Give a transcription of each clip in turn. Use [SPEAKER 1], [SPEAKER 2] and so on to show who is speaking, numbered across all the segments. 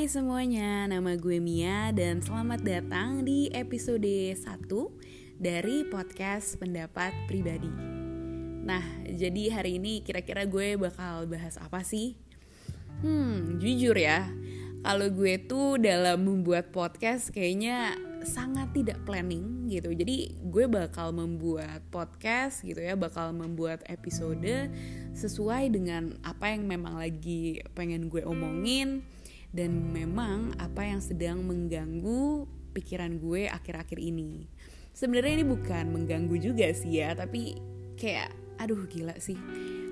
[SPEAKER 1] Hai semuanya, nama gue Mia dan selamat datang di episode 1 dari podcast pendapat pribadi. Nah, jadi hari ini kira-kira gue bakal bahas apa sih? Hmm, jujur ya, kalau gue tuh dalam membuat podcast kayaknya sangat tidak planning gitu. Jadi gue bakal membuat podcast gitu ya, bakal membuat episode sesuai dengan apa yang memang lagi pengen gue omongin dan memang apa yang sedang mengganggu pikiran gue akhir-akhir ini. Sebenarnya ini bukan mengganggu juga sih ya, tapi kayak aduh gila sih.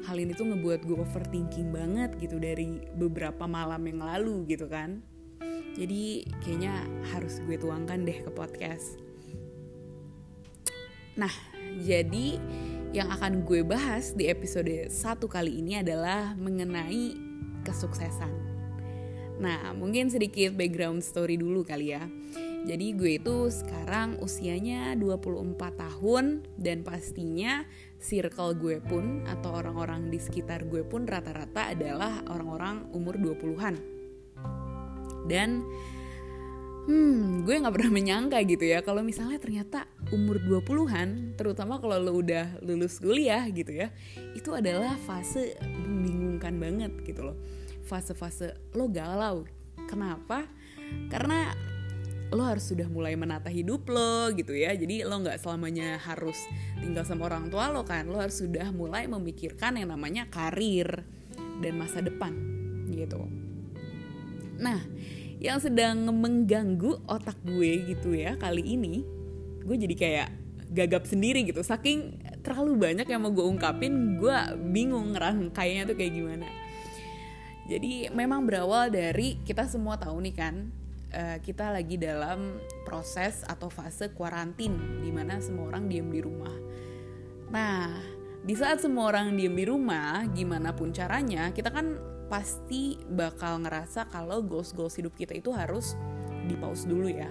[SPEAKER 1] Hal ini tuh ngebuat gue overthinking banget gitu dari beberapa malam yang lalu gitu kan. Jadi kayaknya harus gue tuangkan deh ke podcast. Nah, jadi yang akan gue bahas di episode satu kali ini adalah mengenai kesuksesan. Nah, mungkin sedikit background story dulu kali ya. Jadi gue itu sekarang usianya 24 tahun dan pastinya circle gue pun atau orang-orang di sekitar gue pun rata-rata adalah orang-orang umur 20-an. Dan hmm, gue gak pernah menyangka gitu ya kalau misalnya ternyata umur 20-an, terutama kalau lo udah lulus kuliah gitu ya, itu adalah fase membingungkan banget gitu loh fase-fase lo galau. Kenapa? Karena lo harus sudah mulai menata hidup lo gitu ya. Jadi lo nggak selamanya harus tinggal sama orang tua lo kan. Lo harus sudah mulai memikirkan yang namanya karir dan masa depan gitu. Nah yang sedang mengganggu otak gue gitu ya kali ini gue jadi kayak gagap sendiri gitu. Saking terlalu banyak yang mau gue ungkapin gue bingung kayaknya tuh kayak gimana jadi memang berawal dari kita semua tahu nih kan uh, kita lagi dalam proses atau fase kuarantin di mana semua orang diem di rumah. Nah, di saat semua orang diem di rumah, gimana pun caranya, kita kan pasti bakal ngerasa kalau goals-goals hidup kita itu harus di pause dulu ya.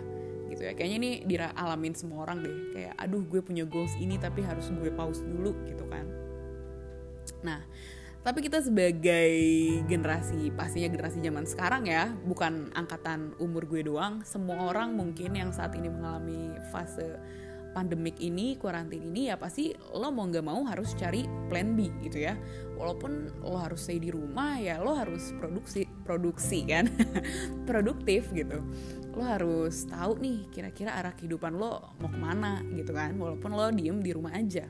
[SPEAKER 1] Gitu ya. Kayaknya ini dialamin semua orang deh. Kayak aduh gue punya goals ini tapi harus gue pause dulu gitu kan tapi kita sebagai generasi pastinya generasi zaman sekarang ya bukan angkatan umur gue doang semua orang mungkin yang saat ini mengalami fase pandemik ini kuarantin ini ya pasti lo mau nggak mau harus cari plan B gitu ya. Walaupun lo harus stay di rumah ya lo harus produksi produksi kan produktif gitu. Lo harus tahu nih kira-kira arah kehidupan lo mau ke mana gitu kan walaupun lo diem di rumah aja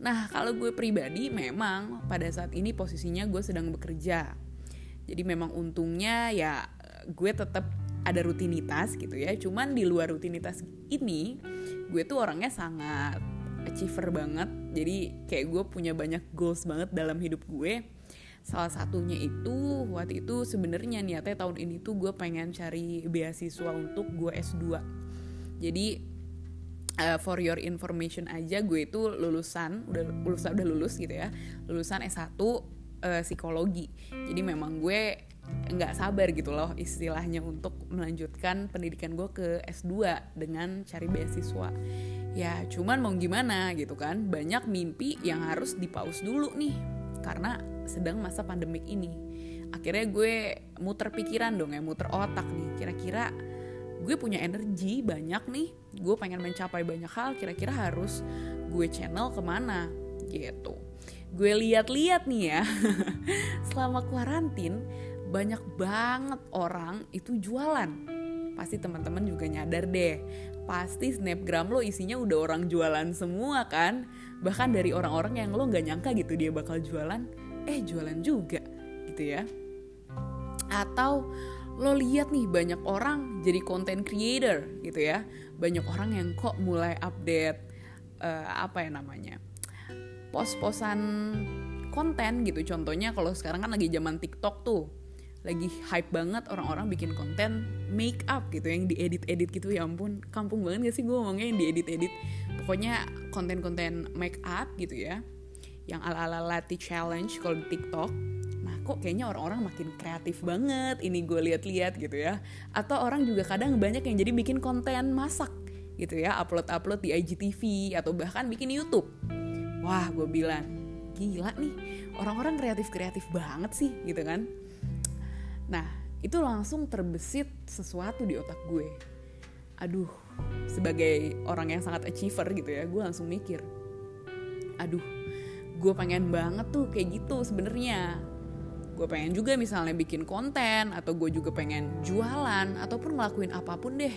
[SPEAKER 1] Nah, kalau gue pribadi memang pada saat ini posisinya gue sedang bekerja. Jadi memang untungnya ya gue tetap ada rutinitas gitu ya. Cuman di luar rutinitas ini, gue tuh orangnya sangat achiever banget. Jadi kayak gue punya banyak goals banget dalam hidup gue. Salah satunya itu waktu itu sebenarnya niatnya tahun ini tuh gue pengen cari beasiswa untuk gue S2. Jadi uh, for your information aja gue itu lulusan udah lulusan udah lulus gitu ya. Lulusan S1 uh, eh, psikologi. Jadi memang gue nggak sabar gitu loh istilahnya untuk melanjutkan pendidikan gue ke S2 dengan cari beasiswa. Ya cuman mau gimana gitu kan banyak mimpi yang harus dipaus dulu nih karena sedang masa pandemik ini. Akhirnya gue muter pikiran dong ya muter otak nih. Kira-kira gue punya energi banyak nih gue pengen mencapai banyak hal kira-kira harus gue channel ke mana? Gitu. Gue lihat-lihat nih ya selama kuarantin banyak banget orang itu jualan. Pasti teman-teman juga nyadar deh pasti snapgram lo isinya udah orang jualan semua kan? Bahkan dari orang-orang yang lo nggak nyangka gitu dia bakal jualan eh jualan juga gitu ya. Atau lo lihat nih banyak orang jadi content creator gitu ya banyak orang yang kok mulai update uh, apa ya namanya pos-posan konten gitu. Contohnya kalau sekarang kan lagi zaman TikTok tuh lagi hype banget orang-orang bikin konten make up gitu yang diedit-edit gitu. Ya ampun kampung banget gak sih gue ngomongnya yang diedit-edit? Pokoknya konten-konten make up gitu ya yang ala-ala Lati challenge kalau di TikTok kok kayaknya orang-orang makin kreatif banget ini gue lihat-lihat gitu ya. Atau orang juga kadang banyak yang jadi bikin konten masak gitu ya upload-upload di IGTV atau bahkan bikin YouTube. Wah gue bilang gila nih orang-orang kreatif-kreatif banget sih gitu kan. Nah itu langsung terbesit sesuatu di otak gue. Aduh sebagai orang yang sangat achiever gitu ya gue langsung mikir aduh gue pengen banget tuh kayak gitu sebenarnya gue pengen juga misalnya bikin konten atau gue juga pengen jualan ataupun ngelakuin apa pun deh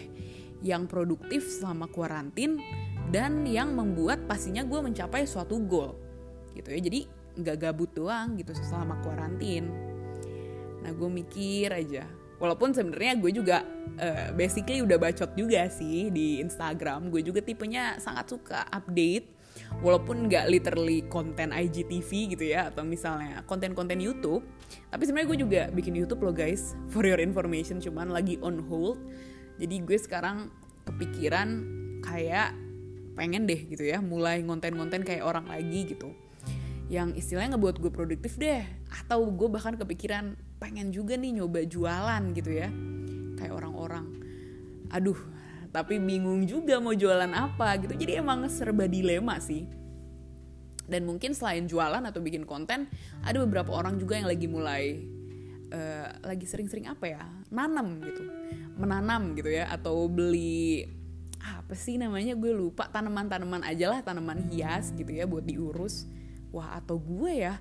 [SPEAKER 1] yang produktif selama kuarantin dan yang membuat pastinya gue mencapai suatu goal gitu ya. Jadi nggak gabut doang gitu selama kuarantin. Nah gue mikir aja. Walaupun sebenarnya gue juga uh, basically udah bacot juga sih di Instagram. Gue juga tipenya sangat suka update walaupun nggak literally konten IGTV gitu ya atau misalnya konten-konten YouTube tapi sebenarnya gue juga bikin YouTube loh guys for your information cuman lagi on hold. Jadi gue sekarang kepikiran kayak pengen deh gitu ya mulai ngonten-ngonten kayak orang lagi gitu. Yang istilahnya ngebuat gue produktif deh atau gue bahkan kepikiran pengen juga nih nyoba jualan gitu ya kayak orang-orang. Aduh tapi bingung juga mau jualan apa gitu. Jadi emang serba dilema sih. Dan mungkin selain jualan atau bikin konten ada beberapa orang juga yang lagi mulai uh, lagi sering-sering apa ya? Nanam gitu. Menanam gitu ya atau beli apa sih namanya? Gue lupa. Tanaman-tanaman aja lah tanaman hias gitu ya buat diurus. Wah atau gue ya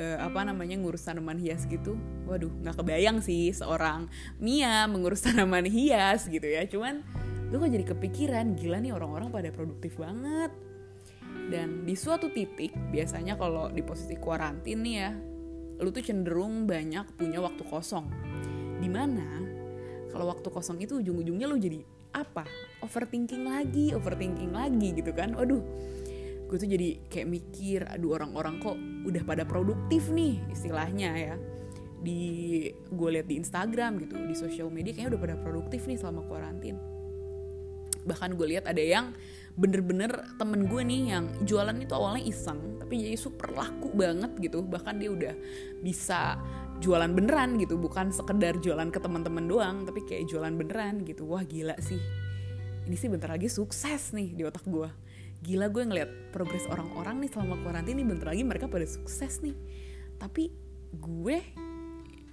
[SPEAKER 1] uh, apa namanya ngurus tanaman hias gitu. Waduh nggak kebayang sih seorang Mia mengurus tanaman hias gitu ya. Cuman gue kok jadi kepikiran? Gila nih orang-orang pada produktif banget. Dan di suatu titik biasanya kalau di posisi kuarantin nih ya lu tuh cenderung banyak punya waktu kosong. Di mana kalau waktu kosong itu ujung-ujungnya lu jadi apa? Overthinking lagi overthinking lagi gitu kan. Waduh gue tuh jadi kayak mikir aduh orang-orang kok udah pada produktif nih istilahnya ya. Di gue lihat di Instagram gitu di sosial media kayaknya udah pada produktif nih selama karantin bahkan gue lihat ada yang bener-bener temen gue nih yang jualan itu awalnya iseng tapi jadi super laku banget gitu. Bahkan dia udah bisa jualan beneran gitu bukan sekedar jualan ke teman-teman doang tapi kayak jualan beneran gitu. Wah gila sih. Ini sih bentar lagi sukses nih di otak gue gila gue ngeliat progres orang-orang nih selama karantina ini bentar lagi mereka pada sukses nih. Tapi gue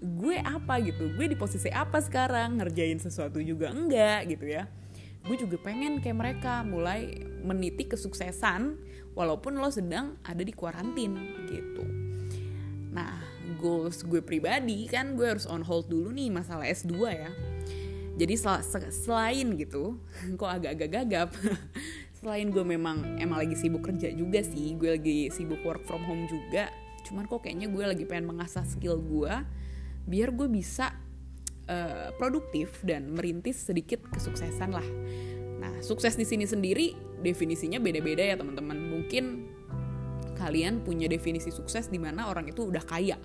[SPEAKER 1] gue apa gitu? Gue di posisi apa sekarang? Ngerjain sesuatu juga enggak gitu ya gue juga pengen kayak mereka mulai meniti kesuksesan walaupun lo sedang ada di kuarantin gitu. Nah goals gue pribadi kan gue harus on hold dulu nih masalah S2 ya. Jadi sel selain gitu kok agak-agak gagap selain gue memang emang lagi sibuk kerja juga sih gue lagi sibuk work from home juga cuman kok kayaknya gue lagi pengen mengasah skill gue biar gue bisa uh, produktif dan merintis sedikit kesuksesan lah. Nah sukses di sini sendiri definisinya beda-beda ya teman-teman. Mungkin kalian punya definisi sukses di mana orang itu udah kaya.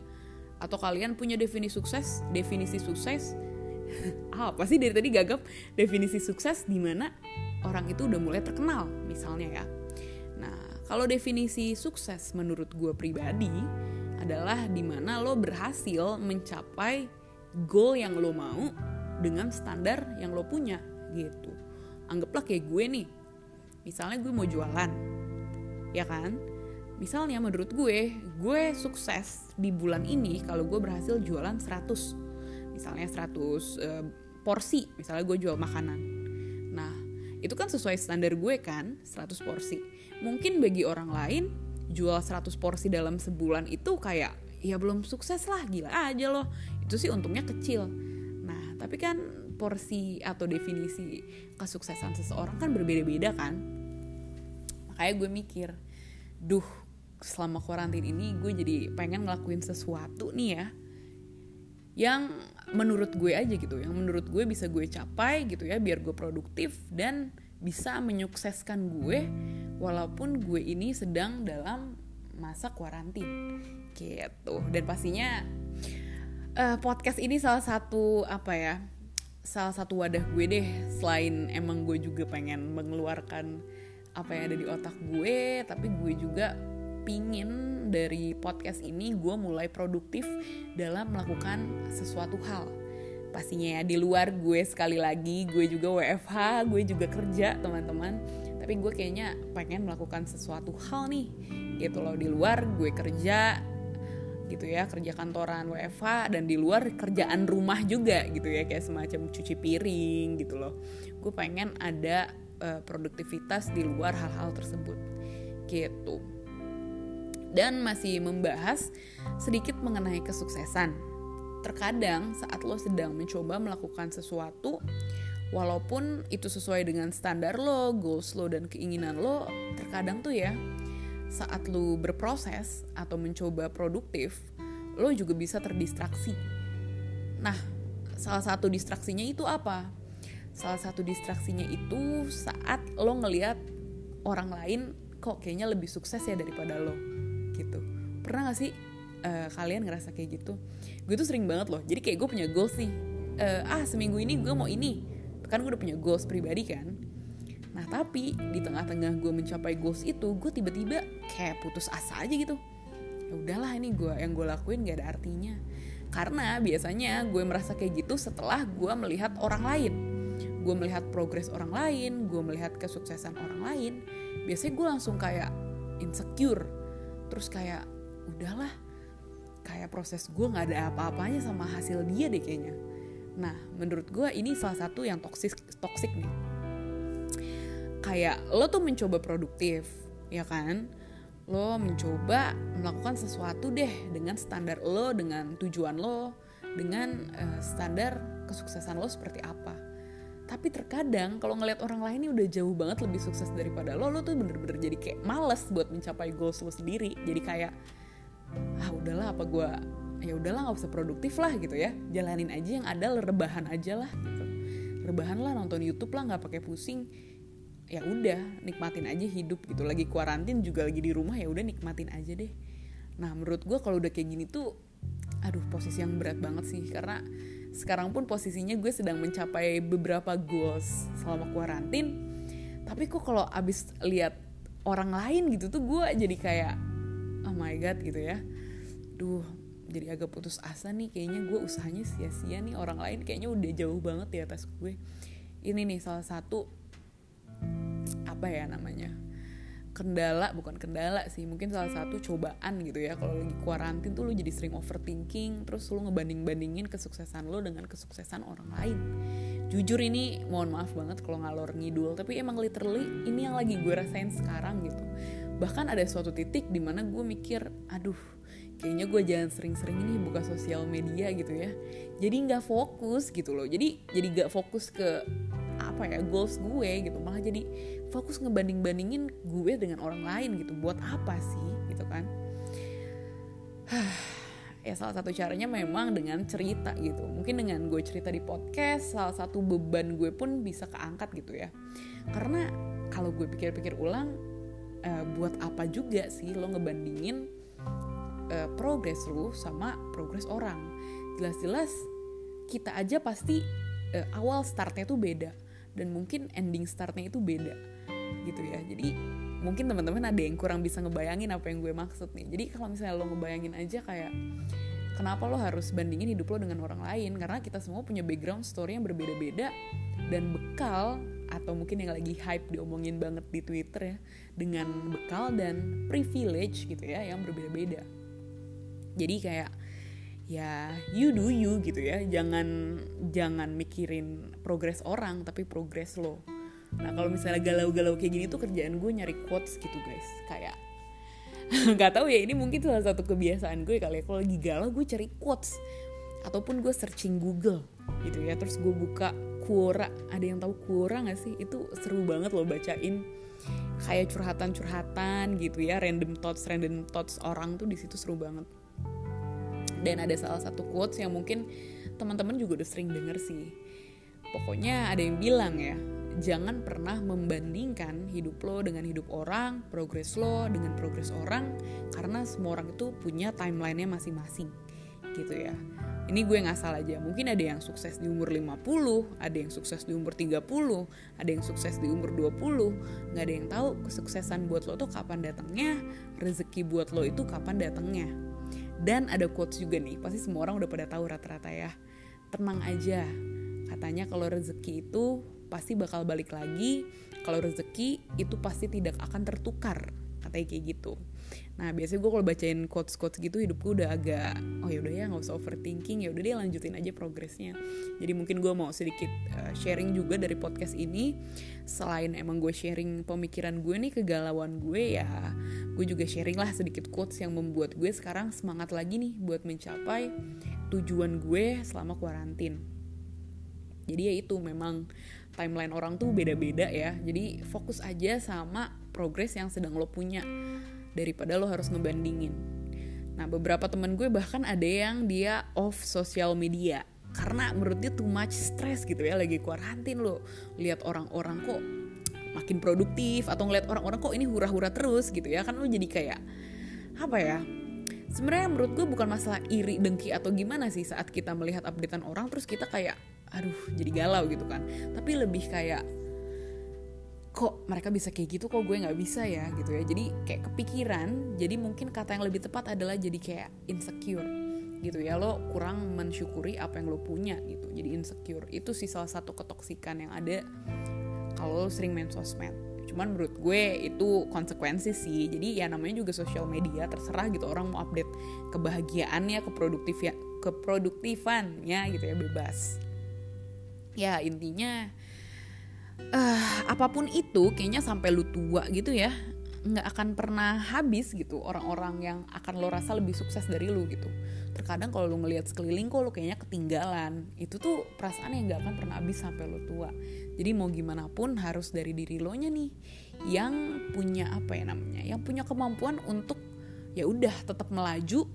[SPEAKER 1] Atau kalian punya definisi sukses definisi sukses apa sih dari tadi gagap? Definisi sukses di mana orang itu udah mulai terkenal misalnya ya. Nah, kalau definisi sukses menurut gue pribadi adalah di mana lo berhasil mencapai goal yang lo mau dengan standar yang lo punya gitu. Anggaplah kayak gue nih, misalnya gue mau jualan, ya kan? Misalnya menurut gue, gue sukses di bulan ini kalau gue berhasil jualan 100, misalnya 100 uh, porsi, misalnya gue jual makanan. Nah, itu kan sesuai standar gue kan 100 porsi mungkin bagi orang lain jual 100 porsi dalam sebulan itu kayak ya belum sukses lah gila aja loh. Itu sih untungnya kecil. Nah tapi kan porsi atau definisi kesuksesan seseorang kan berbeda-beda kan. Makanya gue mikir duh selama karantin ini gue jadi pengen ngelakuin sesuatu nih ya yang menurut gue aja gitu yang menurut gue bisa gue capai gitu ya biar gue produktif dan bisa menyukseskan gue walaupun gue ini sedang dalam masa kuarantin gitu. Dan pastinya uh, podcast ini salah satu apa ya salah satu wadah gue deh selain emang gue juga pengen mengeluarkan apa yang ada di otak gue tapi gue juga pingin dari podcast ini gue mulai produktif dalam melakukan sesuatu hal. Pastinya ya di luar gue sekali lagi gue juga WFH gue juga kerja teman-teman tapi gue kayaknya pengen melakukan sesuatu hal nih gitu loh. Di luar gue kerja gitu ya kerja kantoran WFH dan di luar kerjaan rumah juga gitu ya. Kayak semacam cuci piring gitu loh. Gue pengen ada uh, produktivitas di luar hal-hal tersebut gitu. Dan masih membahas sedikit mengenai kesuksesan. Terkadang saat lo sedang mencoba melakukan sesuatu walaupun itu sesuai dengan standar lo goals lo dan keinginan lo terkadang tuh ya saat lu berproses atau mencoba produktif, lo juga bisa terdistraksi. Nah, salah satu distraksinya itu apa? Salah satu distraksinya itu saat lo ngeliat orang lain kok kayaknya lebih sukses ya daripada lo, gitu. Pernah gak sih uh, kalian ngerasa kayak gitu? Gue tuh sering banget loh. Jadi kayak gue punya goals nih. Uh, ah seminggu ini gue mau ini. Kan gue udah punya goals pribadi kan Nah tapi di tengah-tengah gue mencapai goals itu, gue tiba-tiba kayak putus asa aja gitu. Ya udahlah ini gue yang gue lakuin gak ada artinya. Karena biasanya gue merasa kayak gitu setelah gue melihat orang lain. Gue melihat progres orang lain, gue melihat kesuksesan orang lain. Biasanya gue langsung kayak insecure. Terus kayak udahlah, kayak proses gue gak ada apa-apanya sama hasil dia deh kayaknya. Nah, menurut gue ini salah satu yang toksik toksik nih. Kayak lo tuh mencoba produktif ya kan? Lo mencoba melakukan sesuatu deh dengan standar lo dengan tujuan lo dengan uh, standar kesuksesan lo seperti apa. Tapi terkadang kalau ngelihat orang lain ini udah jauh banget lebih sukses daripada lo lo tuh bener-bener jadi kayak males buat mencapai goals lo sendiri. Jadi kayak ah udahlah apa gue ya udahlah nggak usah produktif lah gitu ya. Jalanin aja yang ada rebahan aja lah gitu. Rebahan lah nonton YouTube lah nggak pakai pusing. Ya udah nikmatin aja hidup gitu. Lagi kuarantin juga lagi di rumah ya udah nikmatin aja deh. Nah menurut gue kalau udah kayak gini tuh aduh posisi yang berat banget sih. Karena sekarang pun posisinya gue sedang mencapai beberapa goals selama kuarantin. Tapi kok kalau abis lihat orang lain gitu tuh gue jadi kayak oh my god gitu ya. Duh jadi agak putus asa nih kayaknya gue usahanya sia-sia nih orang lain kayaknya udah jauh banget di atas gue. Ini nih salah satu apa ya namanya kendala bukan kendala sih mungkin salah satu cobaan gitu ya. Kalau lagi kuarantin tuh lu jadi sering overthinking terus lu ngebanding bandingin kesuksesan lo dengan kesuksesan orang lain. Jujur ini mohon maaf banget kalau ngalor ngidul tapi emang literally ini yang lagi gue rasain sekarang gitu. Bahkan ada suatu titik di mana gue mikir aduh kayaknya gue jangan sering-sering ini buka sosial media gitu ya. Jadi nggak fokus gitu loh. Jadi jadi nggak fokus ke apa ya goals gue gitu. Malah jadi fokus ngebanding bandingin gue dengan orang lain gitu. Buat apa sih? Gitu kan. Ya salah satu caranya memang dengan cerita gitu. Mungkin dengan gue cerita di podcast salah satu beban gue pun bisa keangkat gitu ya. Karena kalau gue pikir-pikir ulang uh, buat apa juga sih lo ngebandingin uh, progres lo sama progres orang. Jelas-jelas kita aja pasti uh, awal startnya tuh beda dan mungkin ending startnya itu beda gitu ya. Jadi mungkin teman-teman ada yang kurang bisa ngebayangin apa yang gue maksud nih. Jadi kalau misalnya lo ngebayangin aja kayak kenapa lo harus bandingin hidup lo dengan orang lain? Karena kita semua punya background story yang berbeda-beda dan bekal atau mungkin yang lagi hype diomongin banget di Twitter ya dengan bekal dan privilege gitu ya yang berbeda-beda jadi kayak ya you do you gitu ya. Jangan jangan mikirin progres orang tapi progres lo. Nah kalau misalnya galau-galau kayak gini tuh kerjaan gue nyari quotes gitu guys. Kayak nggak tahu ya ini mungkin salah satu kebiasaan gue kali ya. Kalau lagi galau gue cari quotes. Ataupun gue searching Google gitu ya. Terus gue buka Quora. Ada yang tahu Quora gak sih? Itu seru banget loh bacain. Kayak curhatan-curhatan gitu ya. Random thoughts random thoughts orang tuh di situ seru banget dan ada salah satu quotes yang mungkin teman-teman juga udah sering denger sih pokoknya ada yang bilang ya jangan pernah membandingkan hidup lo dengan hidup orang, progres lo dengan progres orang, karena semua orang itu punya timelinenya masing-masing, gitu ya. Ini gue ngasal aja, mungkin ada yang sukses di umur 50, ada yang sukses di umur 30, ada yang sukses di umur 20, nggak ada yang tahu kesuksesan buat lo tuh kapan datangnya, rezeki buat lo itu kapan datangnya. Dan ada quotes juga nih, pasti semua orang udah pada tahu rata-rata ya. Tenang aja, katanya kalau rezeki itu pasti bakal balik lagi. Kalau rezeki itu pasti tidak akan tertukar, katanya kayak gitu Nah biasanya gue kalau bacain quotes quotes gitu hidup gue udah agak oh ya udah ya nggak usah overthinking ya udah dia lanjutin aja progresnya. Jadi mungkin gue mau sedikit uh, sharing juga dari podcast ini. Selain emang gue sharing pemikiran gue nih kegalauan gue ya gue juga sharing lah sedikit quotes yang membuat gue sekarang semangat lagi nih buat mencapai tujuan gue selama kuarantin. Jadi ya itu memang timeline orang tuh beda-beda ya. Jadi fokus aja sama progres yang sedang lo punya daripada lo harus ngebandingin. Nah beberapa temen gue bahkan ada yang dia off sosial media karena menurut dia too much stress gitu ya lagi kuarantin lo lihat orang-orang kok makin produktif atau ngeliat orang-orang kok ini hura-hura terus gitu ya kan lo jadi kayak apa ya sebenarnya menurut gue bukan masalah iri dengki atau gimana sih saat kita melihat updatean orang terus kita kayak aduh jadi galau gitu kan tapi lebih kayak kok mereka bisa kayak gitu kok gue nggak bisa ya gitu ya. Jadi kayak kepikiran jadi mungkin kata yang lebih tepat adalah jadi kayak insecure gitu ya. Lo kurang mensyukuri apa yang lo punya gitu. Jadi insecure itu sih salah satu ketoksikan yang ada kalau lo sering main sosmed. Cuman menurut gue itu konsekuensi sih. Jadi ya namanya juga sosial media terserah gitu orang mau update kebahagiaannya keproduktif ya keproduktifannya gitu ya bebas. Ya intinya uh, apa pun itu kayaknya sampai lu tua gitu ya nggak akan pernah habis gitu orang-orang yang akan lo rasa lebih sukses dari lu gitu. Terkadang kalau lu ngelihat sekeliling kok lu kayaknya ketinggalan. Itu tuh perasaan yang nggak akan pernah habis sampai lu tua. Jadi mau gimana pun harus dari diri lo nya nih yang punya apa ya namanya yang punya kemampuan untuk ya udah tetap melaju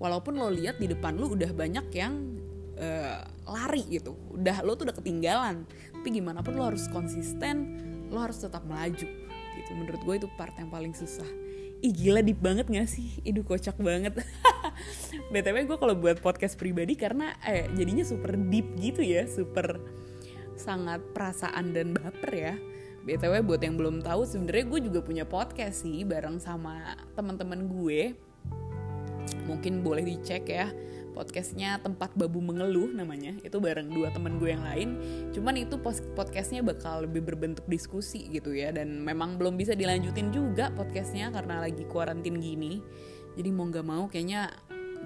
[SPEAKER 1] walaupun lo lihat di depan lu udah banyak yang uh, lari gitu. Udah lo tuh udah ketinggalan tapi gimana pun lo harus konsisten lo harus tetap melaju. Gitu. Menurut gue itu part yang paling susah. Ih gila deep banget gak sih? Idu kocak banget. Btw gue kalau buat podcast pribadi karena eh jadinya super deep gitu ya super sangat perasaan dan baper ya. Btw buat yang belum tahu sebenarnya gue juga punya podcast sih bareng sama teman-teman gue. Mungkin boleh dicek ya podcastnya tempat babu mengeluh namanya. Itu bareng dua temen gue yang lain. Cuman itu podcastnya bakal lebih berbentuk diskusi gitu ya. Dan memang belum bisa dilanjutin juga podcastnya karena lagi kuarantin gini. Jadi mau nggak mau kayaknya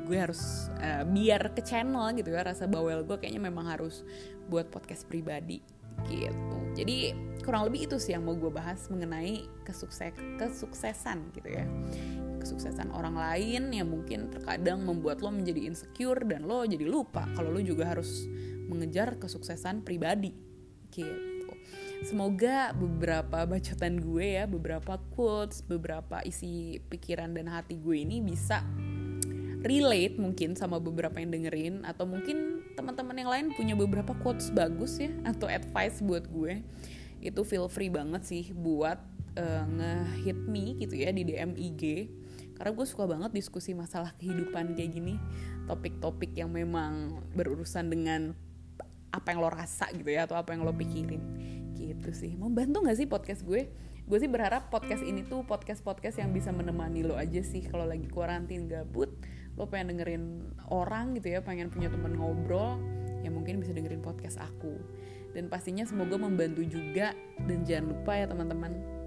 [SPEAKER 1] gue harus uh, biar ke channel gitu ya. Rasa bawel gue kayaknya memang harus buat podcast pribadi gitu. Jadi kurang lebih itu sih yang mau gue bahas mengenai kesukses kesuksesan gitu ya kesuksesan orang lain yang mungkin terkadang membuat lo menjadi insecure dan lo jadi lupa kalau lo juga harus mengejar kesuksesan pribadi. Gitu. Semoga beberapa bacotan gue ya beberapa quotes beberapa isi pikiran dan hati gue ini bisa relate mungkin sama beberapa yang dengerin atau mungkin teman-teman yang lain punya beberapa quotes bagus ya atau advice buat gue. Itu feel free banget sih buat uh, nge-hit me gitu ya di DM IG karena gue suka banget diskusi masalah kehidupan kayak gini topik-topik yang memang berurusan dengan apa yang lo rasa gitu ya atau apa yang lo pikirin. Gitu sih. Mau bantu gak sih podcast gue? Gue sih berharap podcast ini tuh podcast podcast yang bisa menemani lo aja sih. Kalau lagi kuarantin gabut lo pengen dengerin orang gitu ya pengen punya teman ngobrol ya mungkin bisa dengerin podcast aku. Dan pastinya semoga membantu juga. Dan jangan lupa ya teman-teman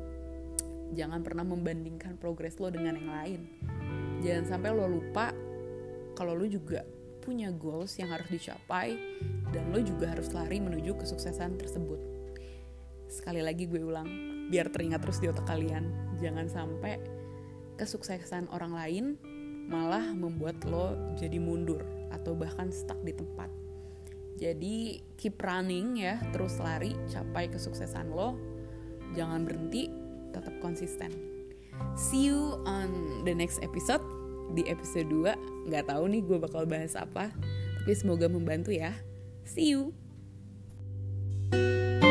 [SPEAKER 1] jangan pernah membandingkan progres lo dengan yang lain. Jangan sampai lo lupa kalau lo juga punya goals yang harus dicapai dan lo juga harus lari menuju kesuksesan tersebut. Sekali lagi gue ulang biar teringat terus di otak kalian jangan sampai kesuksesan orang lain malah membuat lo jadi mundur atau bahkan stuck di tempat. Jadi keep running ya terus lari capai kesuksesan lo. Jangan berhenti tetap konsisten. See you on the next episode di episode 2. Nggak tahu nih gue bakal bahas apa, tapi semoga membantu ya. See you. thank you